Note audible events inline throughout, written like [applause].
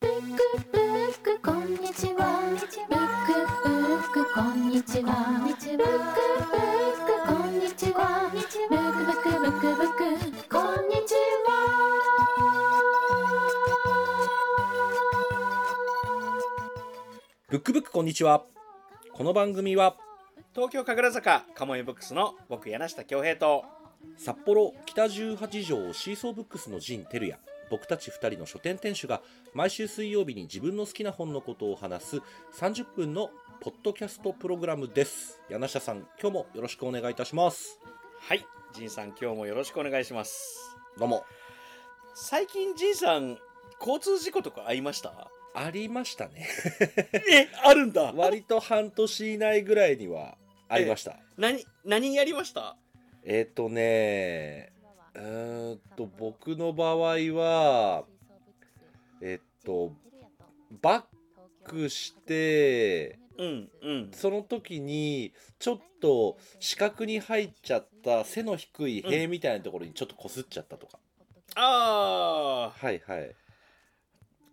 ブックブックこんにちは。ブックブックこんにちは。ブックブックこんにちは。ブックブックブックブックこんにちブックブックこんにちは。この番組は東京神楽坂カモエブックスの僕柳下恭平と札幌北十八条シーソーブックスの陣照也僕たち2人の書店店主が毎週水曜日に自分の好きな本のことを話す30分のポッドキャストプログラムです。柳下さん今日もよろしくお願いいたします。はい。仁さん今日もよろしくお願いします。どうも。最近仁さん交通事故とかありました？ありましたね。えあるんだ。[laughs] 割と半年以内ぐらいにはありました。何何やりました？えっ、とねうーんと僕の場合はえっとバックしてうんうん。その時にちょっと四角に入っちゃった背の低い塀みたいなところにちょっとこすっちゃったとか、ああはいはい。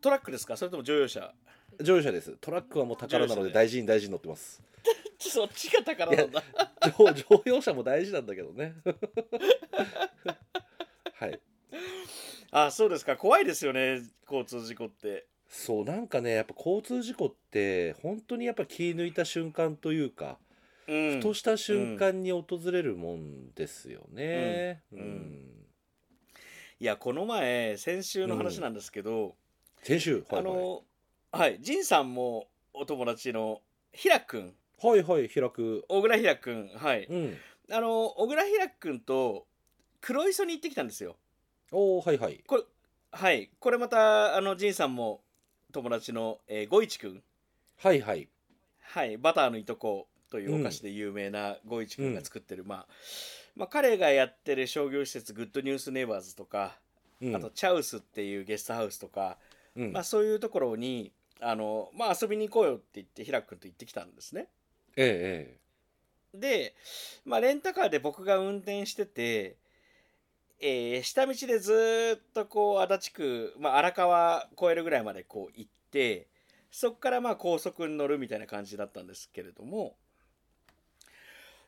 トラックですか？それとも乗用車？乗用車です。トラックはもう宝なので大事に大事に乗ってます。[laughs] そっちが宝なんだ。乗乗用車も大事なんだけどねはい。あそうですか。怖いですよね交通事故って。そうなんかねやっぱ交通事故って本当にやっぱ気抜いた瞬間というか、うん。ふとした瞬間に訪れるもんですよね。うん。うん。いやこの前先週の話なんですけど、先週、あのはい仁さんもお友達のひらくんはいはい開く。小倉ひらくんはい。うん。あの小倉ひらくんと黒磯に行ってきたんですよ。おおはいはい。これはい。これまたあの仁さんも友達の、えー、ごいちくんはいはい。はい。バターのいとこというお菓子で有名なごいちくんが作ってる、まあまあ彼がやってる商業施設グッドニュースネイバーズとか、うん、あとチャウスっていうゲストハウスとか、うん、まあ、そういうところにあの、まあ、遊びに行こうよって言ってひらくんと行ってきたんですね。ええ。で、まあ、レンタカーで僕が運転してて、えー下道でずーっとこう足立区、まあ、荒川越えるぐらいまでこう行ってそこからまあ高速に乗るみたいな感じだったんですけれども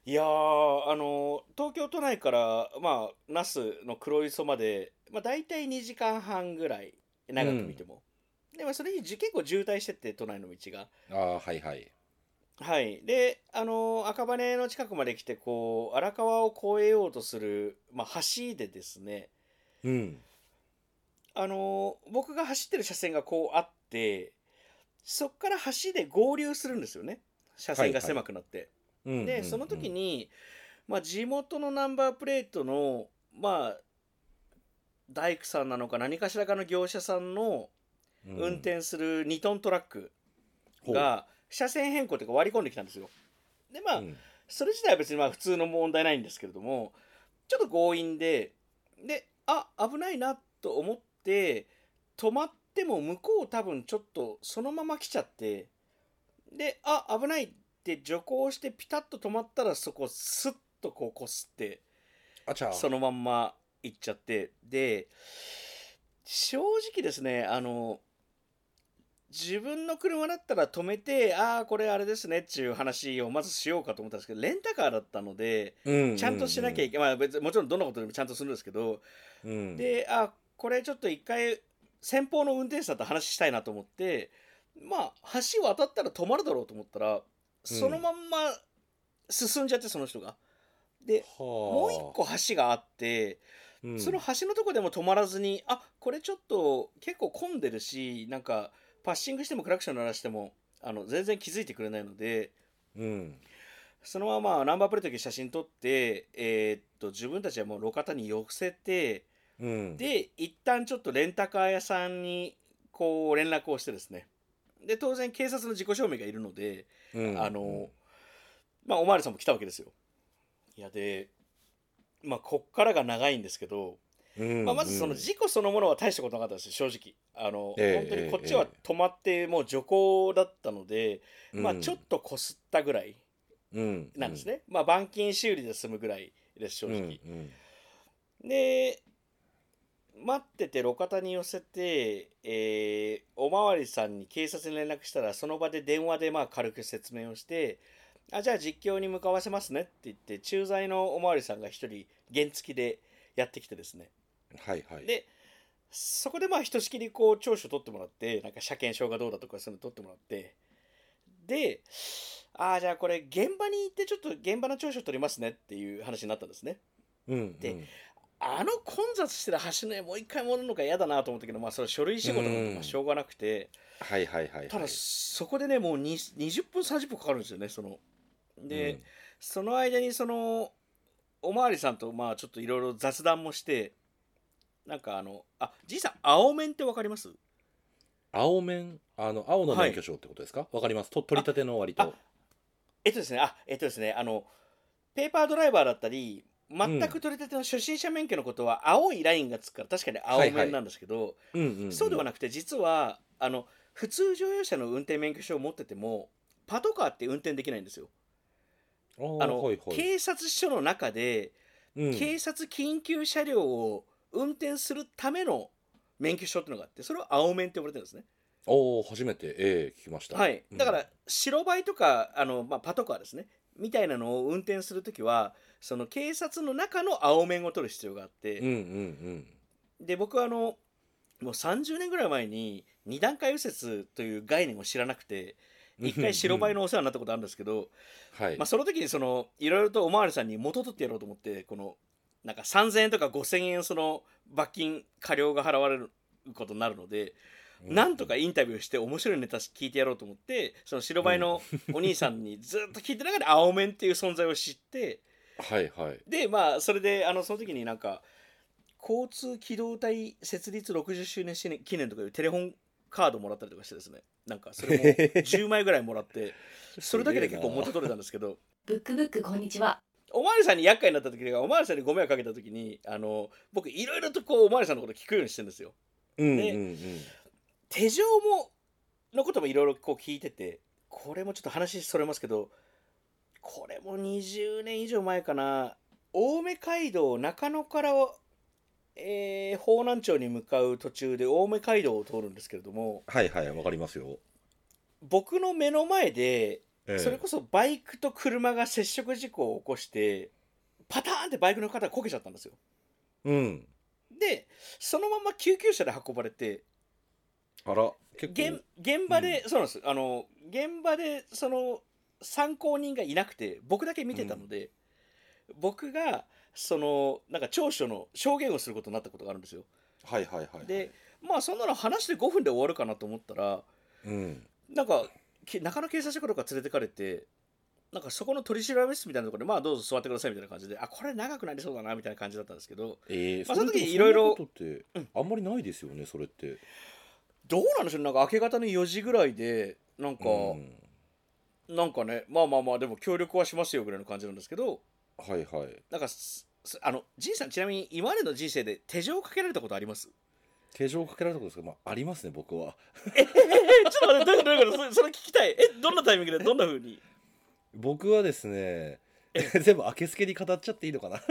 いやーあの東京都内からまあ那須の黒磯まで、まあ、大体2時間半ぐらい長く見ても、でもそれにじ結構渋滞してて都内の道が。えああはいはい。はい、であの赤羽の近くまで来てこう荒川を越えようとする、まあ、橋でですね。うん。あの僕が走ってる車線がこうあってそこから橋で合流するんですよね。車線が狭くなって。うんでその時、に、まあ、地元のナンバープレートのまあ大工さんなのか何かしらかの業者さんのうん。運転する2トントラックほう。が車線変更というか割り込んできたんですよ。でまあ、うんそれ自体は別にまあ普通の問題ないんですけれどもちょっと強引でであ危ないなと思って止まっても向こう多分ちょっとそのまま来ちゃってであ危ないって徐行してピタッと止まったらそこスッとこうこすってあちゃそのまんま行っちゃってで正直ですねあの自分の車だったら止めてああこれあれですねっていう話をまずしようかと思ったんですけどレンタカーだったのでうんちゃんとしなきゃいけない、まあもちろんどんなことでもちゃんとするんですけど、うん、であこれちょっと一回先方の運転手さんと話したいなと思ってまあ橋渡ったら止まるだろうと思ったらそのまんま進んじゃってその人が。でもう一個橋があって、個その橋のとこでも止まらずにあこれちょっと結構混んでるしなんかパッシングしてもクラクション鳴らしてもあの全然気づいてくれないのでうん。そのままナンバープレートだけ写真撮って、えーっと自分たちはもう路肩に寄せてうん、で一旦ちょっとレンタカー屋さんにこう連絡をしてですね。で当然警察の自己証明がいるので、うん。あのまあおまわりさんも来たわけですよ。いやでまあこっからが長いんですけど、うんまあ、まずその事故そのものは大したことなかったですよ正直。あの、ええ本当にこっちは止まってもう徐行だったので、まあちょっとこすったぐらいうんなんですね、まあ板金修理で済むぐらいです正うん直、うん。で待ってて路肩に寄せて、えーおまわりさんに警察に連絡したらその場で電話でまあ軽く説明をしてあじゃあ実況に向かわせますねって言って駐在のおまわりさんが一人原付でやってきてですねはいはい。でそこでまあひとしきりこう聴取取ってもらってなんか車検証がどうだとかそういうの取ってもらって。でああじゃあこれ現場に行ってちょっと現場の聴取取りますねっていう話になったんですね。うんでうん。あの混雑してる橋の上もう一回戻るのが嫌だなと思ったけどまあそれ書類仕事なん。でまあしょうがなくて。はいはいはいはい。ただそこでねもうに20分30分かかるんですよねその。で、その間にそのおまわりさんとまあちょっといろいろ雑談もしてなんかあのあじいさん青面ってわかります？青面あの青の免許証ってことですか？わ、かります。と取り立ての割と。あえっとですねあえっとですねあのペーパードライバーだったり全く取り立ての初心者免許のことは青いラインがつくから確かに青面なんですけど、そうではなくて実はあの普通乗用車の運転免許証を持っててもパトカーって運転できないんですよ。あの、はいはい。警察署の中で、うん。警察緊急車両を運転するための免許証っていうのがあってそれを青面って呼ばれてるんですね。おお初めてええ聞きました。はい、うん。だから白バイとかあの、まあ、パトカーですね。みたいなのを運転するときはその警察の中の青面を取る必要があって、うんうんで僕はあのもう30年ぐらい前に二段階右折という概念を知らなくてうん一回白バイのお世話になったことあるんですけど、[laughs] はい、まあ、その時にそのいろいろとおまわりさんに元取ってやろうと思ってこのなんか3000円とか5000円その罰金過料が払われることになるので、うなんとかインタビューして面白いネタ聞いてやろうと思ってその白バイのお兄さんにずっと聞いてる中で青面っていう存在を知ってはいはい。でまあそれであのその時になんか交通機動隊設立60周年記念とかいうテレホンカードもらったりとかしてですね。なんかそれも [laughs] 10枚ぐらいもらってそれだけで結構元取れたんですけど。ブックブックこんにちは。おまわりさんに厄介になった時におまわりさんにご迷惑かけた時にあの僕いろいろとこうおまわりさんのこと聞くようにしてるんですよ。うんうんでうん。手錠ものこともいろいろこう聞いててこれもちょっと話それますけどこれも20年以上前かな。青梅街道中野から、えー、方南町に向かう途中で青梅街道を通るんですけれどもはいはいわかりますよ、僕の目の前でええ。それこそバイクと車が接触事故を起こしてパターンってバイクの方がこけちゃったんですよ。うん。でそのまま救急車で運ばれてあら結現構。現場で、そうなんです。あの現場でその参考人がいなくて僕だけ見てたので、僕がそのなんか調書の証言をすることになったことがあるんですよ。はいはいはいはい。でまあそんなの話して5分で終わるかなと思ったらうん。なんかけ中野警察署とか連れてかれてなんかそこの取り調べ室みたいなところでまあどうぞ座ってくださいみたいな感じであこれ長くなりそうだなみたいな感じだったんですけどええまあその時いろいろあんまりないですよねそれって。どうなんでしょうなんか明け方の4時ぐらいでなんか、うん。なんかねまあまあまあでも協力はしますよぐらいの感じなんですけどはいはい。なんかあのじいさんちなみに今までの人生で手錠をかけられたことあります？手錠をかけられたことですか、まあ、ありますね僕は。えちょっと待ってどういうことどういうことそれ聞きたい。えどんなタイミングで？どんな風に？僕はですね [laughs] 全部明けすけに語っちゃっていいのかな？[laughs]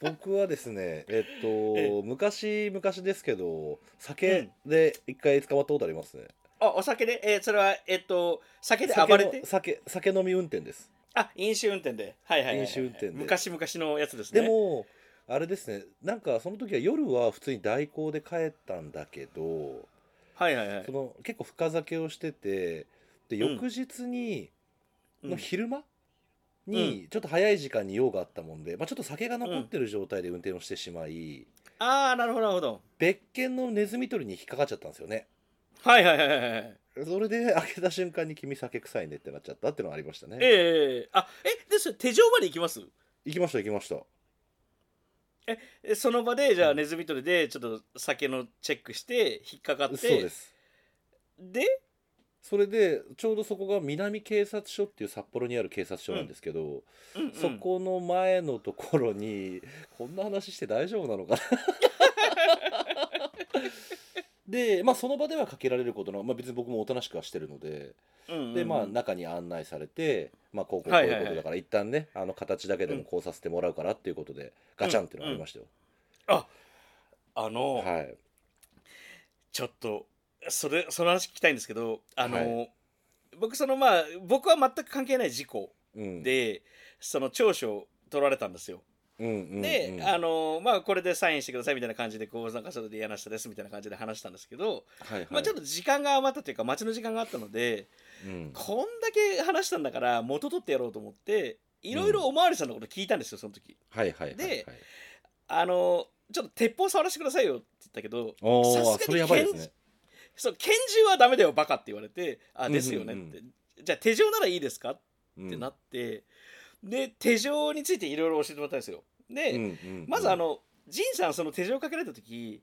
僕はですねえっと昔昔ですけど酒で一回捕まったことありますね、あお酒で？えーそれはえっと酒で暴れて？酒の酒酒飲み運転です。あ飲酒運転で。はいはいはい、はい、飲酒運転で。昔々のやつですね。でもあれですね。なんかその時は夜は普通に代行で帰ったんだけどはいはいはい。その結構深酒をしててでうん。翌日に、うん。の昼間にちょっと早い時間に用があったもんで、まあ、ちょっと酒が残ってる状態で運転をしてしまい、ああなるほどなるほど。別件のネズミ捕りに引っかかっちゃったんですよね。はいはいはいはいはいそれで開けた瞬間に君酒臭いねってなっちゃったっていうのがありましたね。ええ。あえです。手錠まで行きます？行きました行きましたえその場でじゃあうん。ネズミ捕りでちょっと酒のチェックして引っかかってそうです。でそれでちょうどそこが南警察署っていう札幌にある警察署なんですけど、うんうん。そこの前のところにこんな話して大丈夫なのかな？でまあその場ではかけられることの、まあ、別に僕もおとなしくはしてるのでうんうんうん。でまあ中に案内されて、まあ、こうこうこうはいうことだから一旦ねあの形だけでもこうさせてもらうからっていうことでガチャンっていうのがありましたよ、あの、はい。ちょっとそれその話聞きたいんですけどあの、は僕そのまあ僕は全く関係ない事故うん。で、その長所を取られたんですよ。うんうんうん。で、あのまあこれでサインしてくださいみたいな感じでこうなんかそれで嫌な人ですみたいな感じで話したんですけど、はいはい。まあちょっと時間が余ったというか待ちの時間があったのでうん。こんだけ話したんだから元取ってやろうと思っていろいろおまわりさんのこと聞いたんですよその時。はいはいはいはい。であのちょっと鉄砲触らせてくださいよって言ったけどおさすがにおそれやばいですね。そう拳銃はダメだよバカって言われてあうんですよねって、うんじゃあ手錠ならいいですかっうんてなって、で手錠についていろいろ教えてもらったんですよ。で、うんうんまずあの仁さんその手錠かけられた時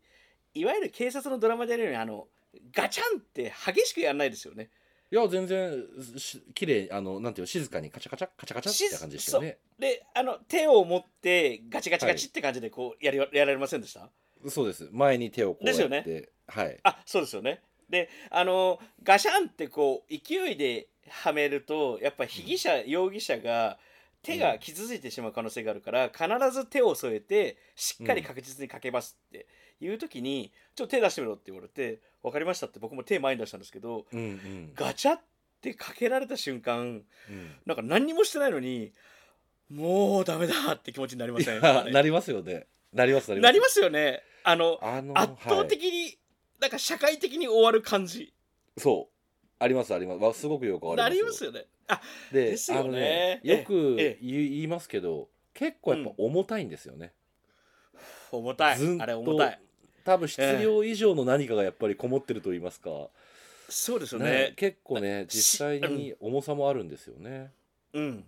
いわゆる警察のドラマでやるようにあのガチャンって激しくやんないですよね。いや全然し綺麗あのなんていうの静かにカチャカチャカチャカチャって感じでしたよね。であの手を持ってガチガチガチって感じでこうやりやられませんでした、そうです。前に手をこうやって。ですよはい。あそうですよね。であのガシャンってこう勢いではめるとやっぱ被疑者、容疑者が手が傷ついてしまう可能性があるから、必ず手を添えてしっかり確実にかけますっていう時に、ちょっと手出してみろって言われて分かりましたって僕も手前に出したんですけどうんうん。ガチャってかけられた瞬間うん。なんか何にもしてないのにもうダメだって気持ちになりまいせん？なりますよね。なりますなります。なりますよね。あのあの圧倒はい的に、なんか社会的に終わる感じ。そう。ありますあります。わすごくよくわかなりますよ。りますよね。あでですよね。あのねええよくええ。言いますけど結構やっぱ重たいんですよね、重たい。ずんとあれ重たい。多分質量以上の何かがやっぱりこもってると言いますか、そうですよね。ね結構ねし実際に重さもあるんですよね、うん。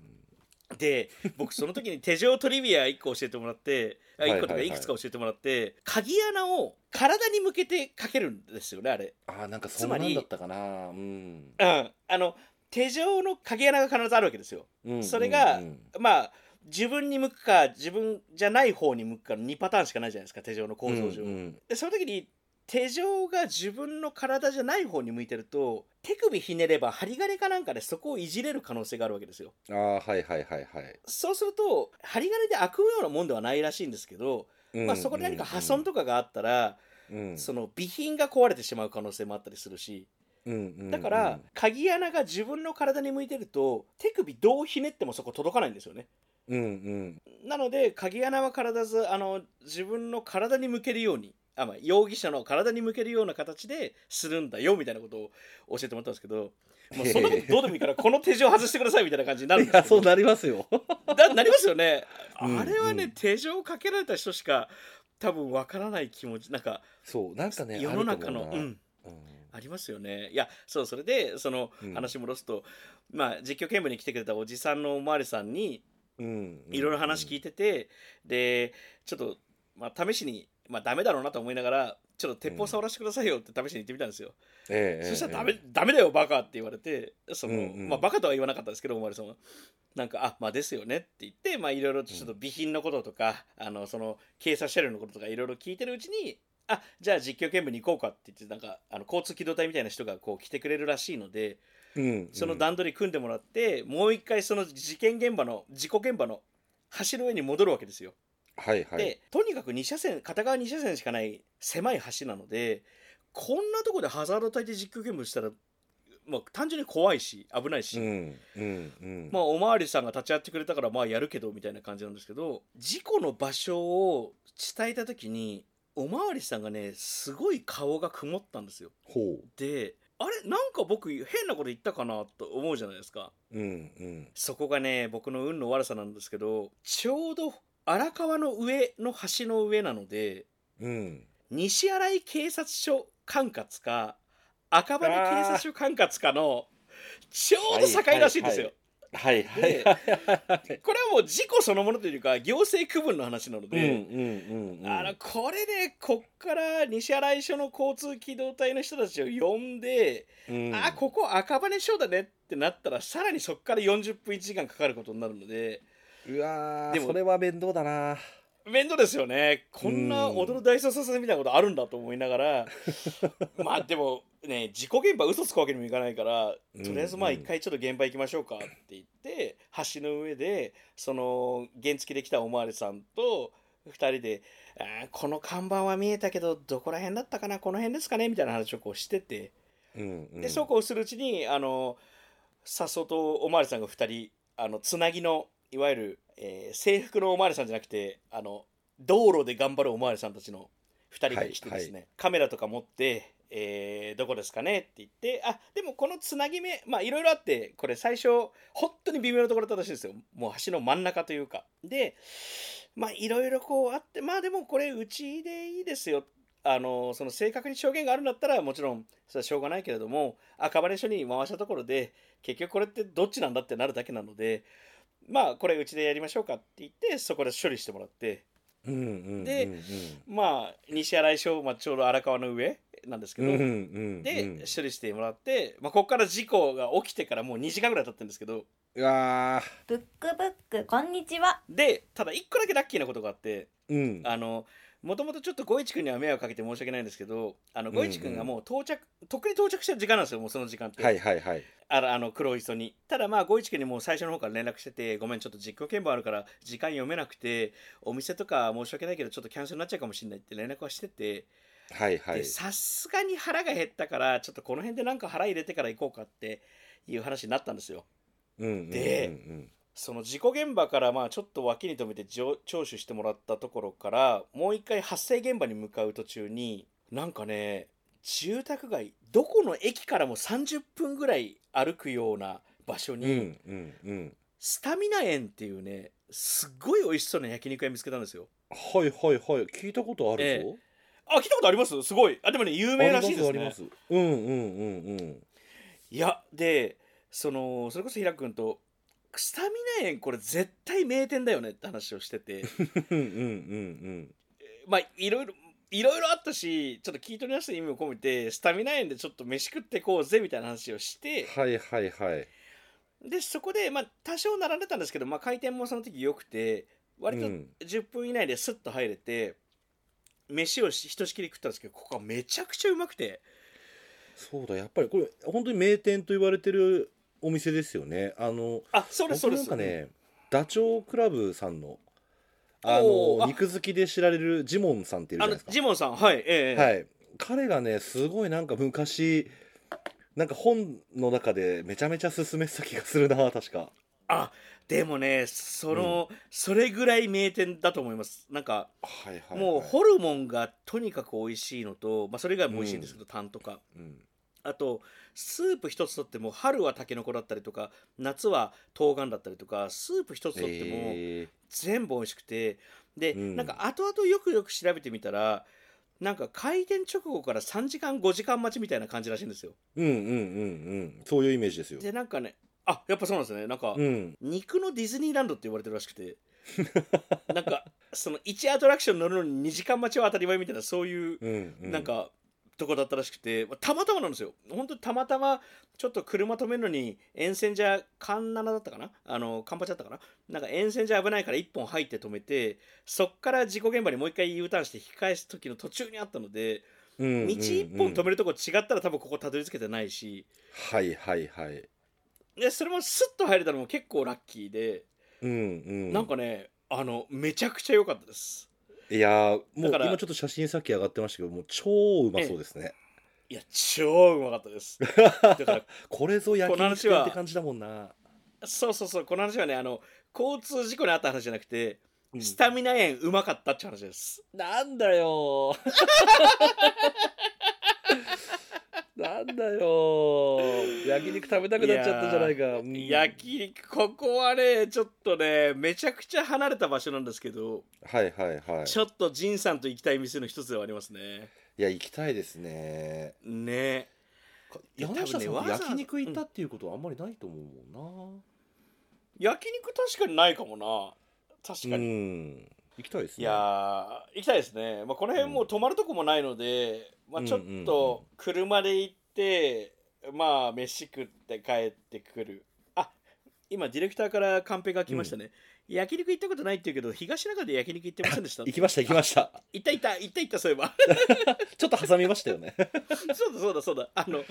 で僕その時に手錠トリビア1個教えてもらってあ1個とかいくつか教えてもらって鍵穴を体に向けてかけるんですよねあれ。ああなんかそんなんだったかな。うん、うん。あの手錠の鍵穴が必ずあるわけですよ。うんそれがまあ自分に向くか自分じゃない方に向くかの2パターンしかないじゃないですか手錠の構造上、うんうん。でその時に手錠が自分の体じゃない方に向いてると手首ひねれば針金かなんかでそこをいじれる可能性があるわけですよ。ああはいはいはいはい、そうすると針金で開くようなもんではないらしいんですけど、まあ、そこで何か破損とかがあったら、うん。その備品が壊れてしまう可能性もあったりするしだから、鍵穴が自分の体に向いてると手首どうひねってもそこ届かないんですよね。うんうん。なので鍵穴は必ずあの自分の体に向けるようにあ、まあ、容疑者の体に向けるような形でするんだよみたいなことを教えてもらったんですけどもうそんなことどうでもいいからこの手錠外してくださいみたいな感じになるんいですけ [laughs] そうなりますよ。だなりますよね、うんあれはね、うん手錠をかけられた人しか多分わからない気持ちなんかそうなんかね世の中の、うなうん、ありますよね。いやそうそれでそのうん。話戻すと、まあ実況見分に来てくれたおじさんのおまわりさんにうん。いろいろ話聞いてて、でちょっと、まあ、試しに、まあ、ダメだろうなと思いながらちょっと鉄砲触らせてくださいよって試しに言ってみたんですよ、ええそしたらダえ。メ,、ダメだよバカって言われてその、うんうん。まあ、バカとは言わなかったですけどおまわりさんは。なんかあまあですよねって言ってまあいろいろちょっと備品のこととか、あのその警察車両のこととかいろいろ聞いてるうちにあじゃあ実況見分に行こうかって言ってなんかあの交通機動隊みたいな人がこう来てくれるらしいのでえうん。その段取り組んでもらって、もう一回その事件現場の事故現場の橋の上に戻るわけですよ。はいはい。でとにかく2車線片側2車線しかない狭い橋なのでこんなとこでハザード焚いて実況見分したら、まあ、単純に怖いし危ないし、うんうんうん。まあ、おまわりさんが立ち会ってくれたからまあやるけどみたいな感じなんですけど事故の場所を伝えた時におまわりさんがねすごい顔が曇ったんですよ。ほであれなんか僕変なこと言ったかなと思うじゃないですか。ううんうんそこがね僕の運の悪さなんですけどちょうど荒川の上の橋の上なのでうん西新井警察署管轄か赤羽警察署管轄かのちょうど境らしいんですよ。はいはいではいはい。[laughs] これはもう事故そのものというか行政区分の話なのうんで、これでこっから西新井署の交通機動隊の人たちを呼んで、うん。あここ赤羽署だねってなったらさらにそこから40分1時間かかることになるので。うわーでもそれは面倒だな。面倒ですよね。こんなうん。踊る大捜査線みたいなことあるんだと思いながら [laughs] まあでもね事故現場嘘つくわけにもいかないからうんとりあえずまあうん。一回ちょっと現場行きましょうかって言って橋の上でその原付で来たおまわりさんと2人でこの看板は見えたけどどこら辺だったかなこの辺ですかねみたいな話をこうしてて。うんうん。でそうこうするうちにあの笹生とおまわりさんが2人あのつなぎのいわゆる、えー制服のおまわりさんじゃなくてあの道路で頑張るおまわりさんたちの2人が来てですね、はカメラとか持って、えーどこですかねって言ってあでもこのつなぎ目まあいろいろあってこれ最初本当に微妙なところだったらしいですよ。もう橋の真ん中というか。でまあいろいろこうあってまあでもこれうちでいいですよ。あのその正確に証言があるんだったらもちろんそれはしょうがないけれども赤羽署に回したところで結局これってどっちなんだってなるだけなのでまあこれうちでやりましょうかって言ってそこで処理してもらってうんうんうんでうん。まあ西新井署、まあ、ちょうど荒川の上なんですけど、うんうんうんでうん。処理してもらって、まあ、ここから事故が起きてからもう2時間ぐらい経ってるんですけど。うわブックブックこんにちは。でただ1個だけラッキーなことがあってーうん。あのもともとちょっと五一君には迷惑かけて申し訳ないんですけどあの五一君がもう到着、とっくに到着してる時間なんですよもうその時間って、はいはいはい。あのあの黒磯に。ただまあ五一君にもう最初の方から連絡しててごめんちょっと実況見分あるから時間読めなくてお店とか申し訳ないけどちょっとキャンセルになっちゃうかもしれないって連絡はしてて。はいはい。でさすがに腹が減ったからちょっとこの辺でなんか腹入れてから行こうかっていう話になったんですよ。うんうんうんうん。でその事故現場からまあちょっと脇に止めて聴取してもらったところからもう一回発生現場に向かう途中になんかね住宅街どこの駅からも30分ぐらい歩くような場所に、スタミナ園っていうねすっごい美味しそうな焼肉屋見つけたんですよ。はいはいはい。聞いたことあるぞ、えあ聞いたことあります？すごい。あでもね有名らしいですね。あります。うんうんうんうん。いやでそのそれこそ平君とスタミナ園これ絶対名店だよねって話をしてて。[laughs] うんうんうんまあいろいろいろいろあったしちょっと聞い取りやすい意味を込めてスタミナ園でちょっと飯食ってこうぜみたいな話をして。はいはいはい。でそこでまあ多少並んでたんですけど、まあ、回転もその時良くて割とうん。10分以内ですっと入れて、飯をしひとしきり食ったんですけどここはめちゃくちゃうまくて。そうだやっぱりこれ本当に名店と言われてるお店ですよね。あのあそうですそう僕ですなんかねダチョウ倶楽部さんのあおーあの肉好きで知られるジモンさんっているじゃあのないですか。ジモンさんはいええはい、彼がねすごいなんか昔なんか本の中でめちゃめちゃ勧めてた気がするな確か。あでもねその、それぐらい名店だと思います。なんかはいはい、はい、もうホルモンがとにかく美味しいのと、まあ、それ以外も美味しいんですけど、タンとか。うんあとスープ一つとっても春はタケノコだったりとか夏は冬瓜だったりとかスープ一つとってもえ全部美味しくてで、うん。なんか後々よくよく調べてみたらなんか開店直後から3時間5時間待ちみたいな感じらしいんですよ。ー、うんうんうんうん。そういうイメージですよ。でなんかねあやっぱそうなんですね。なんか、うん。肉のディズニーランドって言われてるらしくてなんかその1アトラクション乗るのに2時間待ちは当たり前みたいなそういううんうん。なんかとこだったらしくて、まあたまたまなんですよ。本当にたまたまちょっと車止めるのに沿線じゃカンナナだったかな？あのカンパチだったかな？なんか沿線じゃ危ないから1本入って止めてそっから事故現場にもう一回 U ターンして引き返す時の途中にあったのでうんうんうん。道1本止めるとこ違ったら多分ここたどり着けてないし。はいはいはい。でそれもスッと入れたのも結構ラッキーで、うんうん。なんかねあのめちゃくちゃ良かったですいやーもう今ちょっと写真さっき上がってましたけどもう超うまそうですね。いや超うまかったです。[laughs] だからこれぞ焼この話は肉店って感じだもんなそうそうそうこの話はねあの交通事故にあった話じゃなくて、うん。スタミナ園うまかったって話です。なんだよー [laughs] なんだよ。ー焼肉食べたくなっちゃったじゃないか、うん。焼肉ここはねちょっとねめちゃくちゃ離れた場所なんですけど、はいはいはい。ちょっと仁さんと行きたい店の一つではありますね。いや行きたいですね。ね。いや山下さん焼肉行ったっていうことはあんまりないと思うもん焼肉確かにないかもな。確なかに、うん行きたいですね。いやー行きたいですね、まあ、この辺もう泊まるとこもないので、まあ、ちょっうんうん。うんと車で行って、まあ飯食って帰ってくる。あ今ディレクターからカンペが来ましたね、焼肉行ったことないって言うけど東中で焼肉行ってませんでした？[laughs] 行きました行きました。行った行った行った行ったそういえば。[laughs] ちょっと挟みましたよね、[laughs] そうだそうだそうだ。あの、うん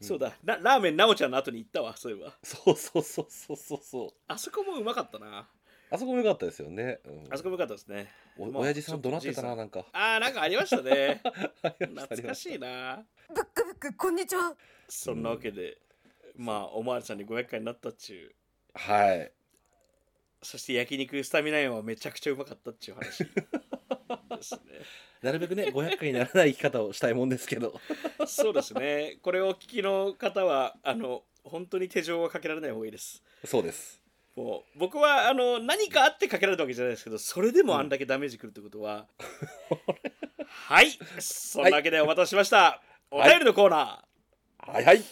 そうだ。ララーメンなおちゃんの後に行ったわそういえば。そうそうそうそうそうそう。あそこもうまかったなあそこも良かったですよね、うん。あそこも良かったですね。まあお親父さん怒鳴ってたななんか。あーなんかありましたね。[laughs] ありました懐かしいな。ブックブックこんにちは。そんなわけで、まあおまわりさんに500回になったっちゅう。はい。そして焼肉スタミナ園はめちゃくちゃうまかったっちゅう話ですね。[laughs] なるべくね500回にならない生き方をしたいもんですけど。そうですね。これをお聞きの方はあの本当に手錠はかけられない方がいいです。そうですもう僕はあの何かあってかけられたわけじゃないですけどそれでもあんだけダメージくるってことは、[laughs] はいそんなわけでお待たせしました、お便りのコーナはいはい。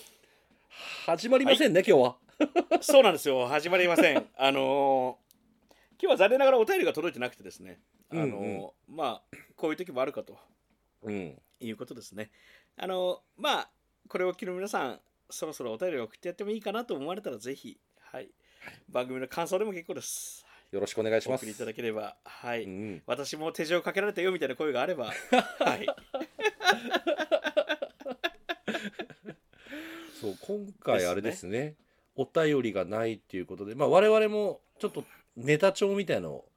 始まりませんね、今日は。ー、[laughs] そうなんですよ。始まりません。あのー今日は残念ながらお便りが届いてなくてですね。あのーうんうん。まあこういう時もあるかとうん。いうことですね。あのーまあこれをお聞きの皆さんそろそろお便りを送ってやってもいいかなと思われたらぜひはい番組の感想でも結構です。よろしくお願いします。お送りいただければ。はい、うん、私も手錠かけられたよみたいな声があれば。[laughs] はい。[laughs] そう今回あれですね。お便りがないっていうことで、まあ、我々もちょっとネタ帳みたいのを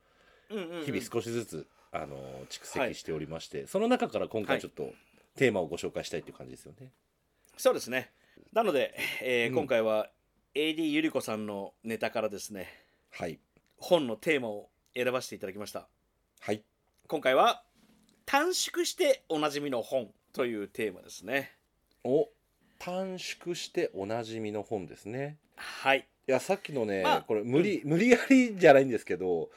日々少しずつ、あの蓄積しておりまして、その中から今回ちょっとテーマをご紹介したいっていう感じですよね。そうですね。なので、えーうん。今回は AD ゆり子さんのネタからですねはい。本のテーマを選ばせていただきました。はい。今回は短縮しておなじみの本というテーマですね。お短縮しておなじみの本ですね。はい、いやさっきのね、まあこれ無理、無理やりじゃないんですけど、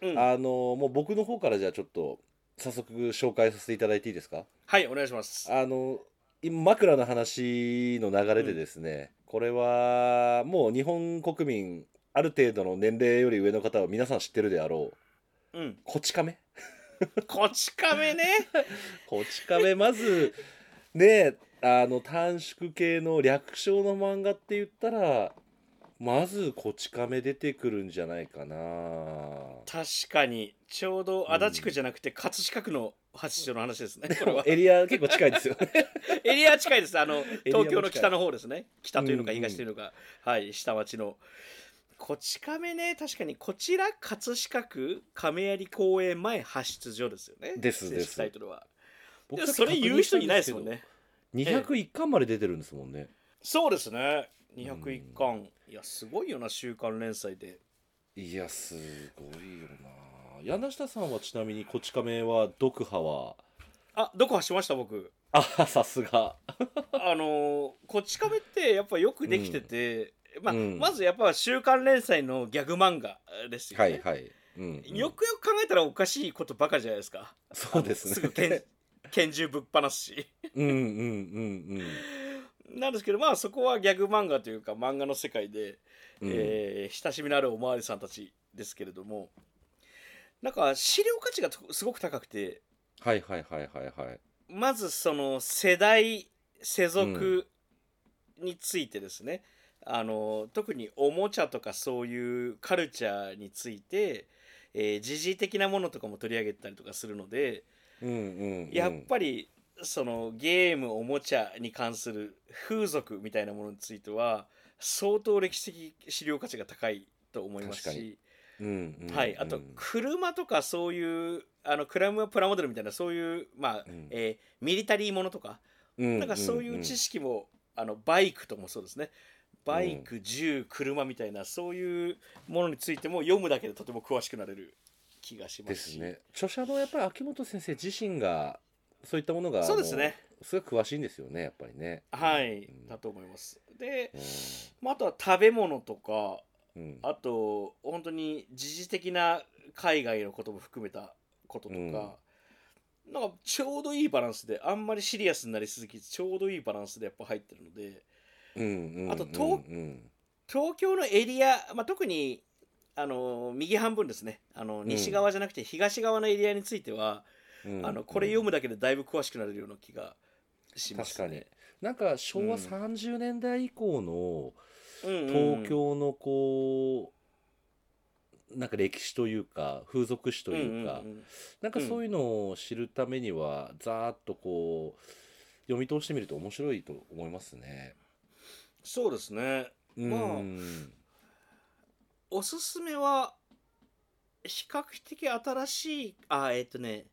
うん、あのもう僕の方からじゃあちょっと早速紹介させていただいていいですか？はいお願いします。あの今枕の話の流れでですね、これはもう日本国民ある程度の年齢より上の方は皆さん知ってるであろう。うん。こち亀？こち亀ね。[laughs] こち亀まずねあの短縮系の略称の漫画って言ったらまずこち亀出てくるんじゃないかな。確かに。ちょうど足立区じゃなくて葛飾区の発祥の話ですね。これは。エリア結構近いですよ。ね [laughs] エリア近いです。あの東京の北の方ですね。北というのかうん。うん東というのか、はい下町の。こち亀ね確かにこちら葛飾区亀有公園前派出所ですよね。です正式タイトルは。僕それ言う人いないですもんね。201巻まで出てるんですもんね。そうですね。201巻、いやすごいよな週刊連載で。いやすごいよな柳下さんはちなみにこち亀は読破は？あどこ走しました僕。あさすが。[laughs] あのーこち亀ってやっぱよくできてて、まあうん。まずやっぱ週刊連載のギャグ漫画ですよね、はいはい、うんうん。よくよく考えたらおかしいことばかりじゃないですか。そうですね。すぐ拳 [laughs] 拳銃ぶっ放すし。うんうんうん。なんですけどまあそこはギャグ漫画というか漫画の世界で、うん、えー親しみのあるおまわりさんたちですけれどもなんか資料価値がとすごく高くて。はいはいはいはいはい。まずその世代世俗についてですね、あの特におもちゃとかそういうカルチャーについて、えー時事的なものとかも取り上げたりとかするので、うんうん、うん、やっぱりそのゲームおもちゃに関する風俗みたいなものについては相当歴史的資料価値が高いと思いますし、うんうんうん、はい、あと車とかそういうあのクラムはプラモデルみたいなそういう、まあうん。えーミリタリーものとかななんかそういう知識も、あのバイクともそうですね。バイク、銃車みたいなそういうものについても読むだけでとても詳しくなれる気がします。すね。著者のやっぱり秋元先生自身がそういったものがそうですね。すごい詳しいんですよねやっぱりね。はい、うん。だと思います。で、うまあ、あとは食べ物とかんうん。あと本当に時事的な海外のことも含めたこととか、なんかちょうどいいバランスであんまりシリアスになりすぎずちょうどいいバランスでやっぱ入ってるのでうんうんあと東京のエリア、まあ、特にあの右半分ですね。あのん。西側じゃなくて東側のエリアについては、うん。あのこれ読むだけでだいぶ詳しくなれるような気がします、ね、確かに。なんか昭和うん。30年代以降のうんうん東京のこうなんか歴史というか風俗史というかんんん。なんかそういうのを知るためにはざーっとこう読み通してみると面白いと思いますね。そうですね。まあうんおすすめは比較的新しいあえっ、とね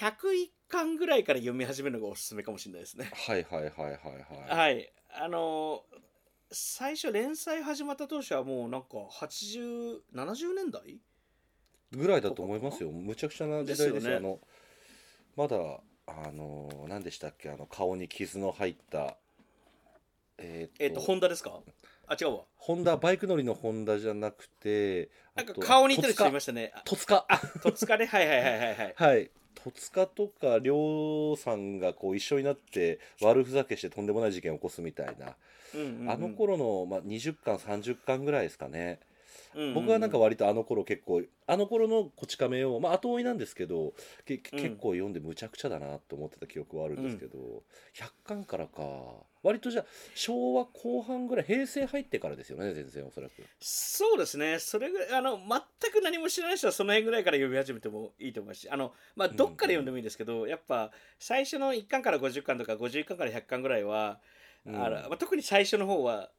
101巻ぐらいから読み始めるのがおすすめかもしれないですね。はいはいはいはいはい。はい。あの最初連載始まった当初はもうなんか8070年代ぐらいだと思いますよ。むちゃくちゃな時代ですよ。ね。あのまだあの何でしたっけ？あの顔に傷の入ったええっ、とホンダですか？あ違うわ。ホンダバイク乗りのホンダじゃなくてなんか顔に似てる人いましたね。あ戸塚。あ戸塚ね。はいはいはいはいはい。[laughs] はい。戸塚とか亮さんがこう一緒になって悪ふざけしてとんでもない事件を起こすみたいな、うんうんうん。あの頃の、まあ、20巻30巻ぐらいですかね、うんうんうん。僕はなんか割とあの頃結構あの頃の「こち亀」を、まあ、後追いなんですけどけうん。結構読んでむちゃくちゃだなと思ってた記憶はあるんですけど、100巻からか。割とじゃあ昭和後半ぐらい平成入ってからですよね全然おそらく。そうですね。それぐらいあの全く何も知らない人はその辺ぐらいから読み始めてもいいと思いますしあの、まあ、どっから読んでもいいですけど、やっぱ最初の1巻から50巻とか51巻から100巻ぐらいは、うん。あのまあ、特に最初の方は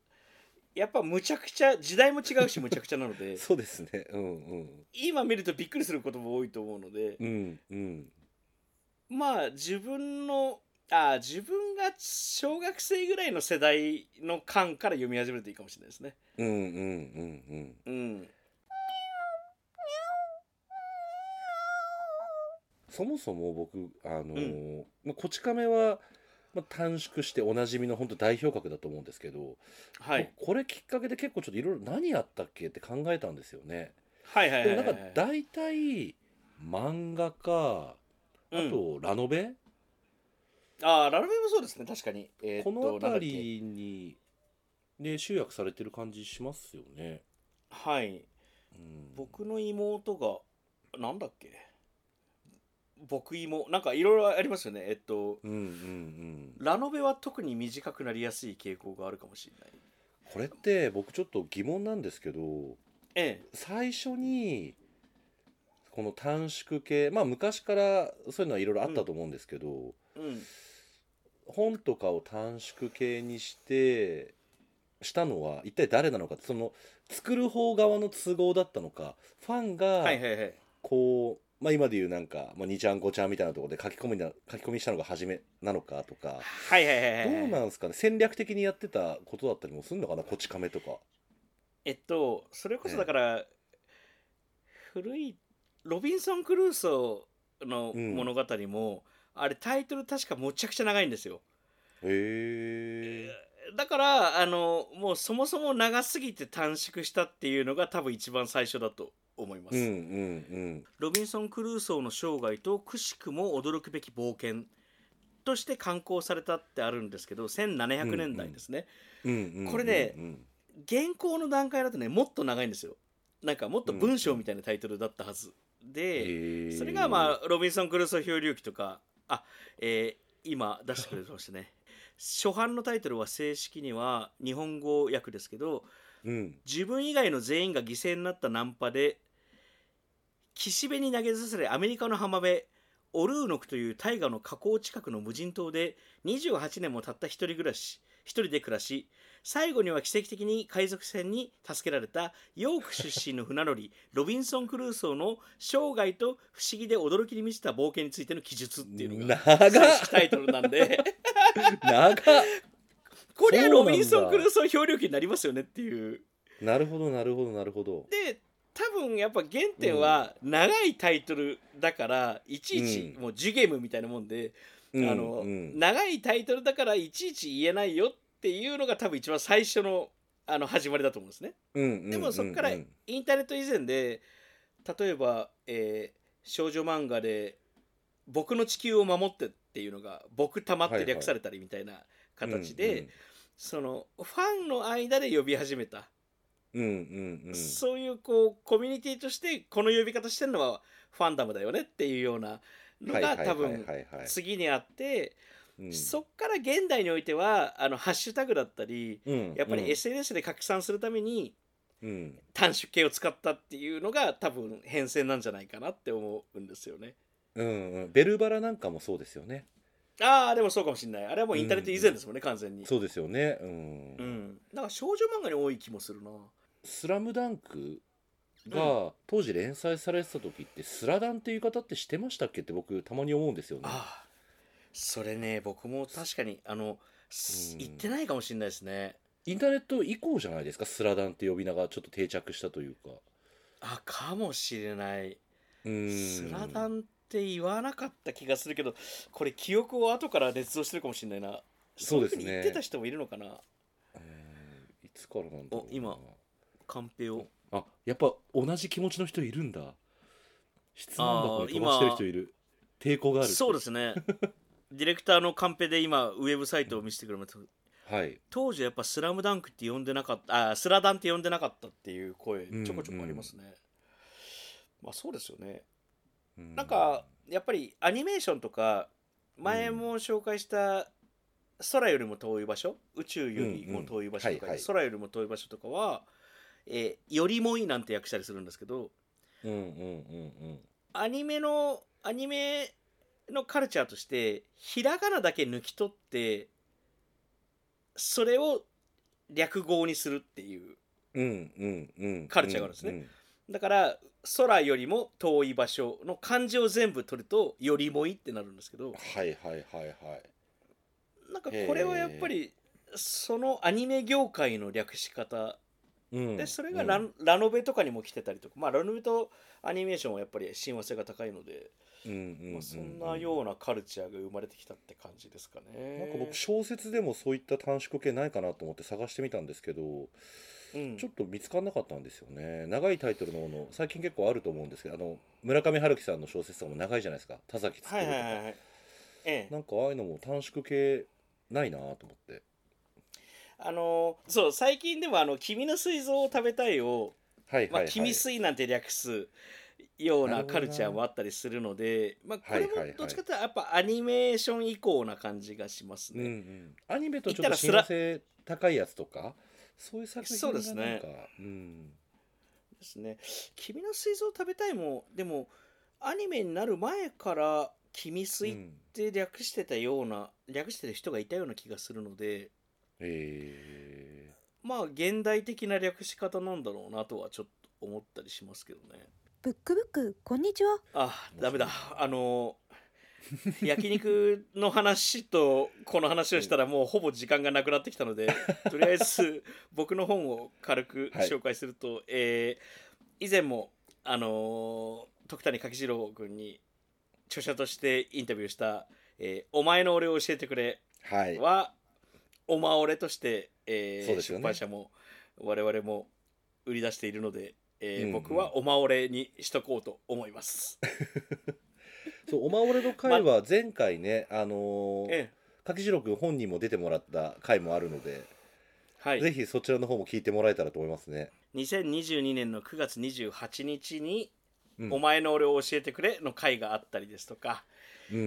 やっぱむちゃくちゃ時代も違うし [laughs] むちゃくちゃなのでそうですね。うん今見るとびっくりすることも多いと思うのでうんうん。うんまあ自分のあ自分が小学生ぐらいの世代の巻から読み始めるといいかもしれないですね。うんうんうんうん。うん。そもそも僕あのーうまあ、こち亀は、まあ、短縮しておなじみの本当代表格だと思うんですけど、はい、これきっかけで結構ちょっといろいろ何やったっけって考えたんですよね。はいはいはいはいでもなんか大体漫画かあうん。とラノベ、ああラノベもそうですね。確かに、えーこの辺りに、ね、集約されてる感じしますよね。はいうん、僕の妹がなんだっけ僕妹なんかいろいろありますよね。えっとうんうんうん。ラノベは特に短くなりやすい傾向があるかもしれない。これって僕ちょっと疑問なんですけどえ最初にこの短縮系まあ昔からそういうのはいろいろあったと思うんですけど、えうん。本とかを短縮系にしてしたのは一体誰なのかその作る方側の都合だったのかファンがはいはいはい。こう、まあ、今で言うなんか、まあ、2ちゃん5ちゃんみたいなところで書き込みな書き込みしたのが初めなのかとか。はいはいはいはいどうなんですかね？戦略的にやってたことだったりもするのかな？こち亀とか。えっとそれこそだから、古いロビンソン・クルーソーの物語も、あれタイトル確かむちゃくちゃ長いんですよ。へえ。だからあのもうそもそも長すぎて短縮したっていうのが多分一番最初だと思います、うんうんロビンソン・クルーソーの生涯とくしくも驚くべき冒険として刊行されたってあるんですけど1700年代ですね、うんうんうんうんこれねうん現行の段階だとねもっと長いんですよ。なんかもっと文章みたいなタイトルだったはず、で、へー。それがまあロビンソン・クルーソー漂流記とかあ、えー今出してくれてましたね。[laughs] 初版のタイトルは正式には日本語訳ですけどうん。自分以外の全員が犠牲になったナンパで岸辺に投げ出されアメリカの浜辺オルーノクという大河の河口近くの無人島で28年もたった一人暮らし一人で暮らし最後には奇跡的に海賊船に助けられたヨーク出身の船乗りロビンソン・クルーソーの生涯と不思議で驚きに満ちた冒険についての記述っていうのがタイトルなんで。[laughs] 長っ。これはロビンソン・クルーソー漂流記になりますよねっていう。なるほどなるほどなるほど。で多分やっぱ原点は長いタイトルだからいちいちうん。もうジュゲームみたいなもんで、うんあのうん。長いタイトルだからいちいち言えないよっていうのが多分一番最初のあの始まりだと思うんですね。でもそこからうん。インターネット以前で例えば、えー少女漫画で「僕の地球を守って」っていうのが「僕たま」って略されたりみたいな形で、そのファンの間で呼び始めた。うんうんうん。そういうこうコミュニティとしてこの呼び方してるのはファンダムだよねっていうようなのが多分次にあってうん。そっから現代においてはあのハッシュタグだったりうんやっぱりうん。SNS で拡散するためにうん。短縮形を使ったっていうのが多分変遷なんじゃないかなって思うんですよね。うんうん。ベルバラなんかもそうですよね。ああでもそうかもしれない。あれはもうインターネット以前ですもんね、完全に。そうですよね。うん。うん、なんか少女漫画に多い気もするな。スラムダンクが当時連載されてた時ってスラダンっていう言い方ってしてましたっけ？って僕たまに思うんですよね。ああ。それね僕も確かにあの、すうん。言ってないかもしれないですね。インターネット以降じゃないですか？スラダンって呼び名がちょっと定着したというか。あかもしれない、うん。スラダンって言わなかった気がするけどこれ記憶を後から捏造してるかもしれないな。そうですね。言ってた人もいるのかな？えーいつからなんだろう今カンペを。あやっぱ同じ気持ちの人いるんだ。質問箱に飛ばしてる人いる。抵抗があるそうですね。[laughs] ディレクターのカンペで今ウェブサイトを見せてくれました。はい。当時やっぱ「スラムダンクって呼んでなかったあスラダンって呼んでなかったっていう声うんちょこちょこありますね、まあそうですよね。うん。なんかやっぱりアニメーションとか前も紹介した空よりも遠い場所宇宙よりも遠い場所とかうんうん。はいはい。空よりも遠い場所とかは、えーよりもいいなんて訳したりするんですけどうんうんうんうん。アニメのアニメのカルチャーとしてひらがなだけ抜き取ってそれを略語にするっていううんうんうんカルチャーがあるんですね。うんだから空よりも遠い場所の漢字を全部取るとよりもいいってなるんですけどはいはいはいはい。なんかこれはやっぱりそのアニメ業界の略し方うん。でそれがラ,、ラノベとかにも来てたりとか。まあラノベとアニメーションはやっぱり親和性が高いので、うんうんうんまあ、そんなようなカルチャーが生まれてきたって感じですかね。なんか僕小説でもそういった短縮系ないかなと思って探してみたんですけどうん。ちょっと見つからなかったんですよね。長いタイトルのもの最近結構あると思うんですけどあの村上春樹さんの小説とかも長いじゃないですか。田崎作はいとか。はいはいはい。ええ。なんかああいうのも短縮系ないなと思ってあのーそう最近でもあの「君の膵臓を食べたいを」まあ、はいはい。はい君水なんて略すようなカルチャーもあったりするので、まあ、これもどっちかというとやっぱアニメーション以降な感じがしますうんうね。ん。アニメとちょっと親和性高いやつとかそういう作品そうですね。がなんかうん。ですね。君の水臓を食べたいもでもアニメになる前から君水っうんて略してたような、略してる人がいたような気がするのでえまあ現代的な略し方なんだろうなとはちょっと思ったりしますけどね。ブックブックこんにちは。あダメだ。あの焼肉の話とこの話をしたらもうほぼ時間がなくなってきたので [laughs] とりあえず僕の本を軽くはい紹介すると、えー以前もあのー徳谷柿次郎君に著者としてインタビューした「えーお前の俺を教えてくれー、はい」は「おま俺」として、えーね。出版社も我々も売り出しているので、えーうんうん。僕は「おま俺」にしとこうと思います。[laughs] そうおまおれの回は前回ね、あのーええ。柿次郎君本人も出てもらった回もあるので、はい、ぜひそちらの方も聞いてもらえたらと思いますね。2022年の9月28日にうん、お前の俺を教えてくれ」の回があったりですとか。うんうんう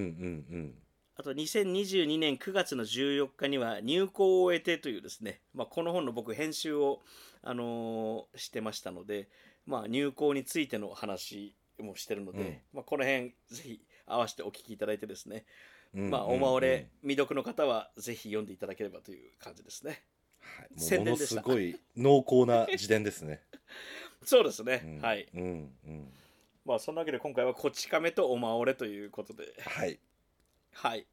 んあと2022年9月の14日には入稿を終えてというですね、まあ、この本の僕編集を、あのーしてましたので、まあ、入稿についての話もしてるので、うん。まあ、この辺ぜひ合わせてお聞きいただいてですね、うんまあ、おまおれ未読の方はぜひ読んでいただければという感じですね。はい、ものすごい濃厚な自伝ですね。[laughs] そうですね、うんはい。うんうん。まあそんなわけで今回はこち亀とおまおれということで。はい。はい。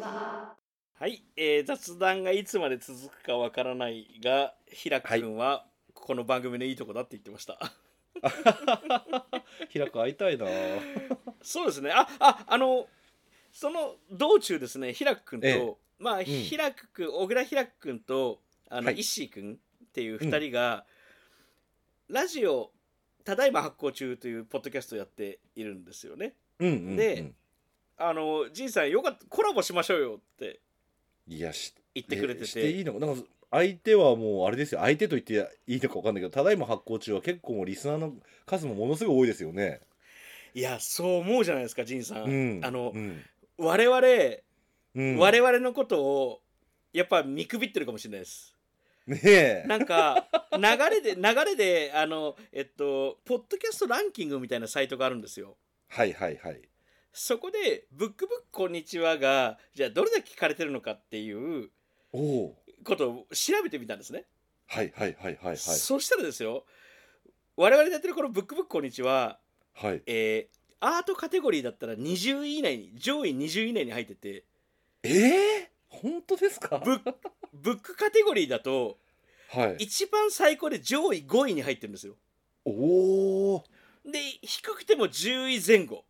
は。い、えー雑談がいつまで続くかわからないが、ひらく君はこの番組のいいとこだって言ってました。[laughs] 平く会いたいな。[laughs] そうですね。あ、あ、あの、その道中ですね、ひらく君と、ええ。まあ、ん。ひらく君、小倉ひらく君と、あの、はい。石井君っていう二人が、ラジオ、ただいま発行中というポッドキャストをやっているんですよね。うんうん、うん。であの、仁さん、よかった、コラボしましょうよっていやし言ってくれてて。えしていいのか？なんか相手はもうあれですよ相手と言っていいのか分かんないけどただいま発行中は結構もうリスナーの数もものすごい多いですよね。いや、そう思うじゃないですか、仁さん。うん、あの、うん我々、うん、我々のことをやっぱ見くびってるかもしれないです。ねえなんか流れで流れであのえっとポッドキャストランキングみたいなサイトがあるんですよ。はいはいはい。そこで「ブックブックこんにちは」がじゃあどれだけ聞かれてるのかっていうことを調べてみたんですね。はいはいはいはいはいそしたらですよ我々でやってるこの「ブックブックこんにちは」はいえーアートカテゴリーだったら20位以内に上位20位以内に入っててえー、本当ですか？ブッブックカテゴリーだとはい。一番最高で上位5位に入ってるんですよ。おおで低くても10位前後。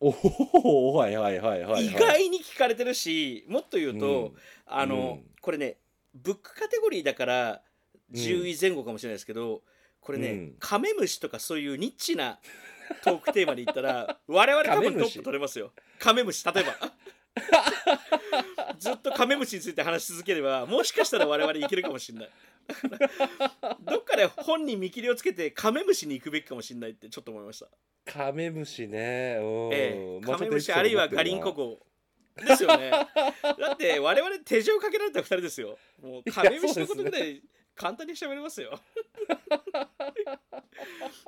おおはいはいはいはい、はい、意外に聞かれてるしもっと言うと、うん。あの、うん。これねブックカテゴリーだから10位前後かもしれないですけど、これね、うん。カメムシとかそういうニッチなトークテーマで言ったら [laughs] 我々多分トップ取れますよ。カメムシ例えばずっとカメムシについて話し続ければもしかしたら我々いけるかもしれない。どっかで本に見切りをつけてカメムシに行くべきかもしれないってちょっと思いました。カメムシね。うん、ええ、まあカメムシあるいはガリンコ号ですよね。だって我々手錠かけられた2人ですよ。もうカメムシのことぐらい簡単に喋れますよ。[laughs]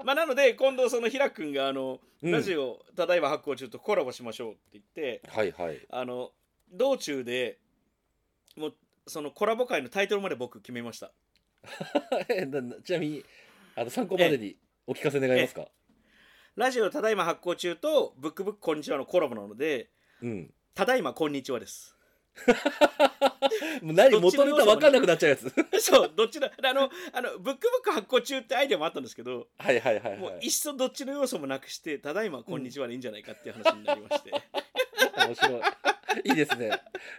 まあなので今度その平君があの、うん。ラジオただいま発行中とコラボしましょうって言ってはいはい。あの道中でもうそのコラボ会のタイトルまで僕決めました。[laughs] ちなみにあの参考までにお聞かせ願えますか、ラジオただいま発行中とブックブックこんにちはのコラボなのでうん。ただいまこんにちはですも [laughs] う何元ネタ分かんなくなっちゃうやつ。[laughs] そうどっちのあのあのブックブック発行中ってアイデアもあったんですけどはいはいはいもうはいいっそどっちの要素もなくしてただいまこんにちはでいいんじゃないかっていう話になりまして、面白い。いいですね。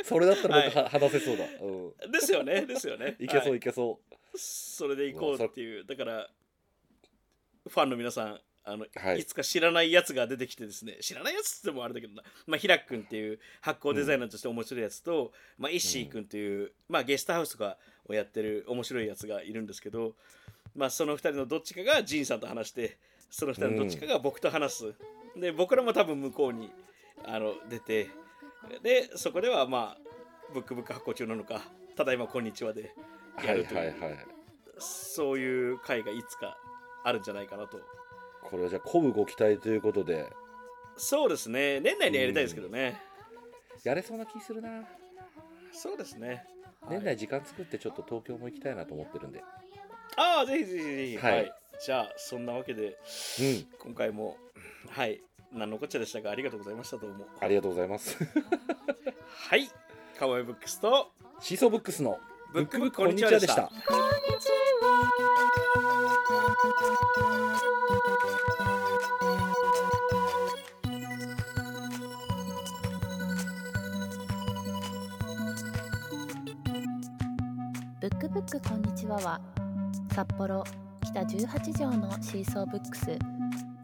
それだったら僕はは、話せそうだ、うん、ですよねですよね。いけそう、、はい。けそそれでいこうっていうだからファンの皆さんあの、はい。い、つか知らないやつが出てきてですね知らないやつってもあれだけどな、まあ、平君っていう発行デザイナーとして面白いやつと、まあ、イッシー君っていう、まあ、ゲストハウスとかをやってる面白いやつがいるんですけど、まあ、その2人のどっちかがジンさんと話してその2人のどっちかが僕と話す、で僕らも多分向こうにあの出てでそこではまあブックブック発行中なのかただいまこんにちはでうはいやるという、はいはい。そういう回がいつかあるんじゃないかなとこれはじゃあ鼓舞ご期待ということで。そうですね。年内にはやりたいですけどね、やれそうな気するな。そうですね、年内時間作ってちょっと東京も行きたいなと思ってるんで。ああぜひぜひぜひ。はい。じゃあそんなわけでうん。今回もはい。何のこっちゃでしたがありがとうございました。どうも。ありがとうございます。[laughs] はい。カワイブックスとシーソーブックスのブックブックこんにちはでした。こんにちブブックこんにちはは札幌北18条のシーソーブックス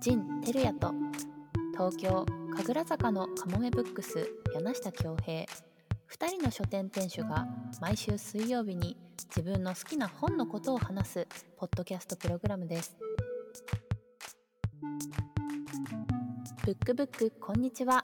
ジン・テルヤと東京神楽坂のカモメブックス柳下恭平2人の書店店主が毎週水曜日に自分の好きな本のことを話すポッドキャストプログラムです。ブックブックこんにちは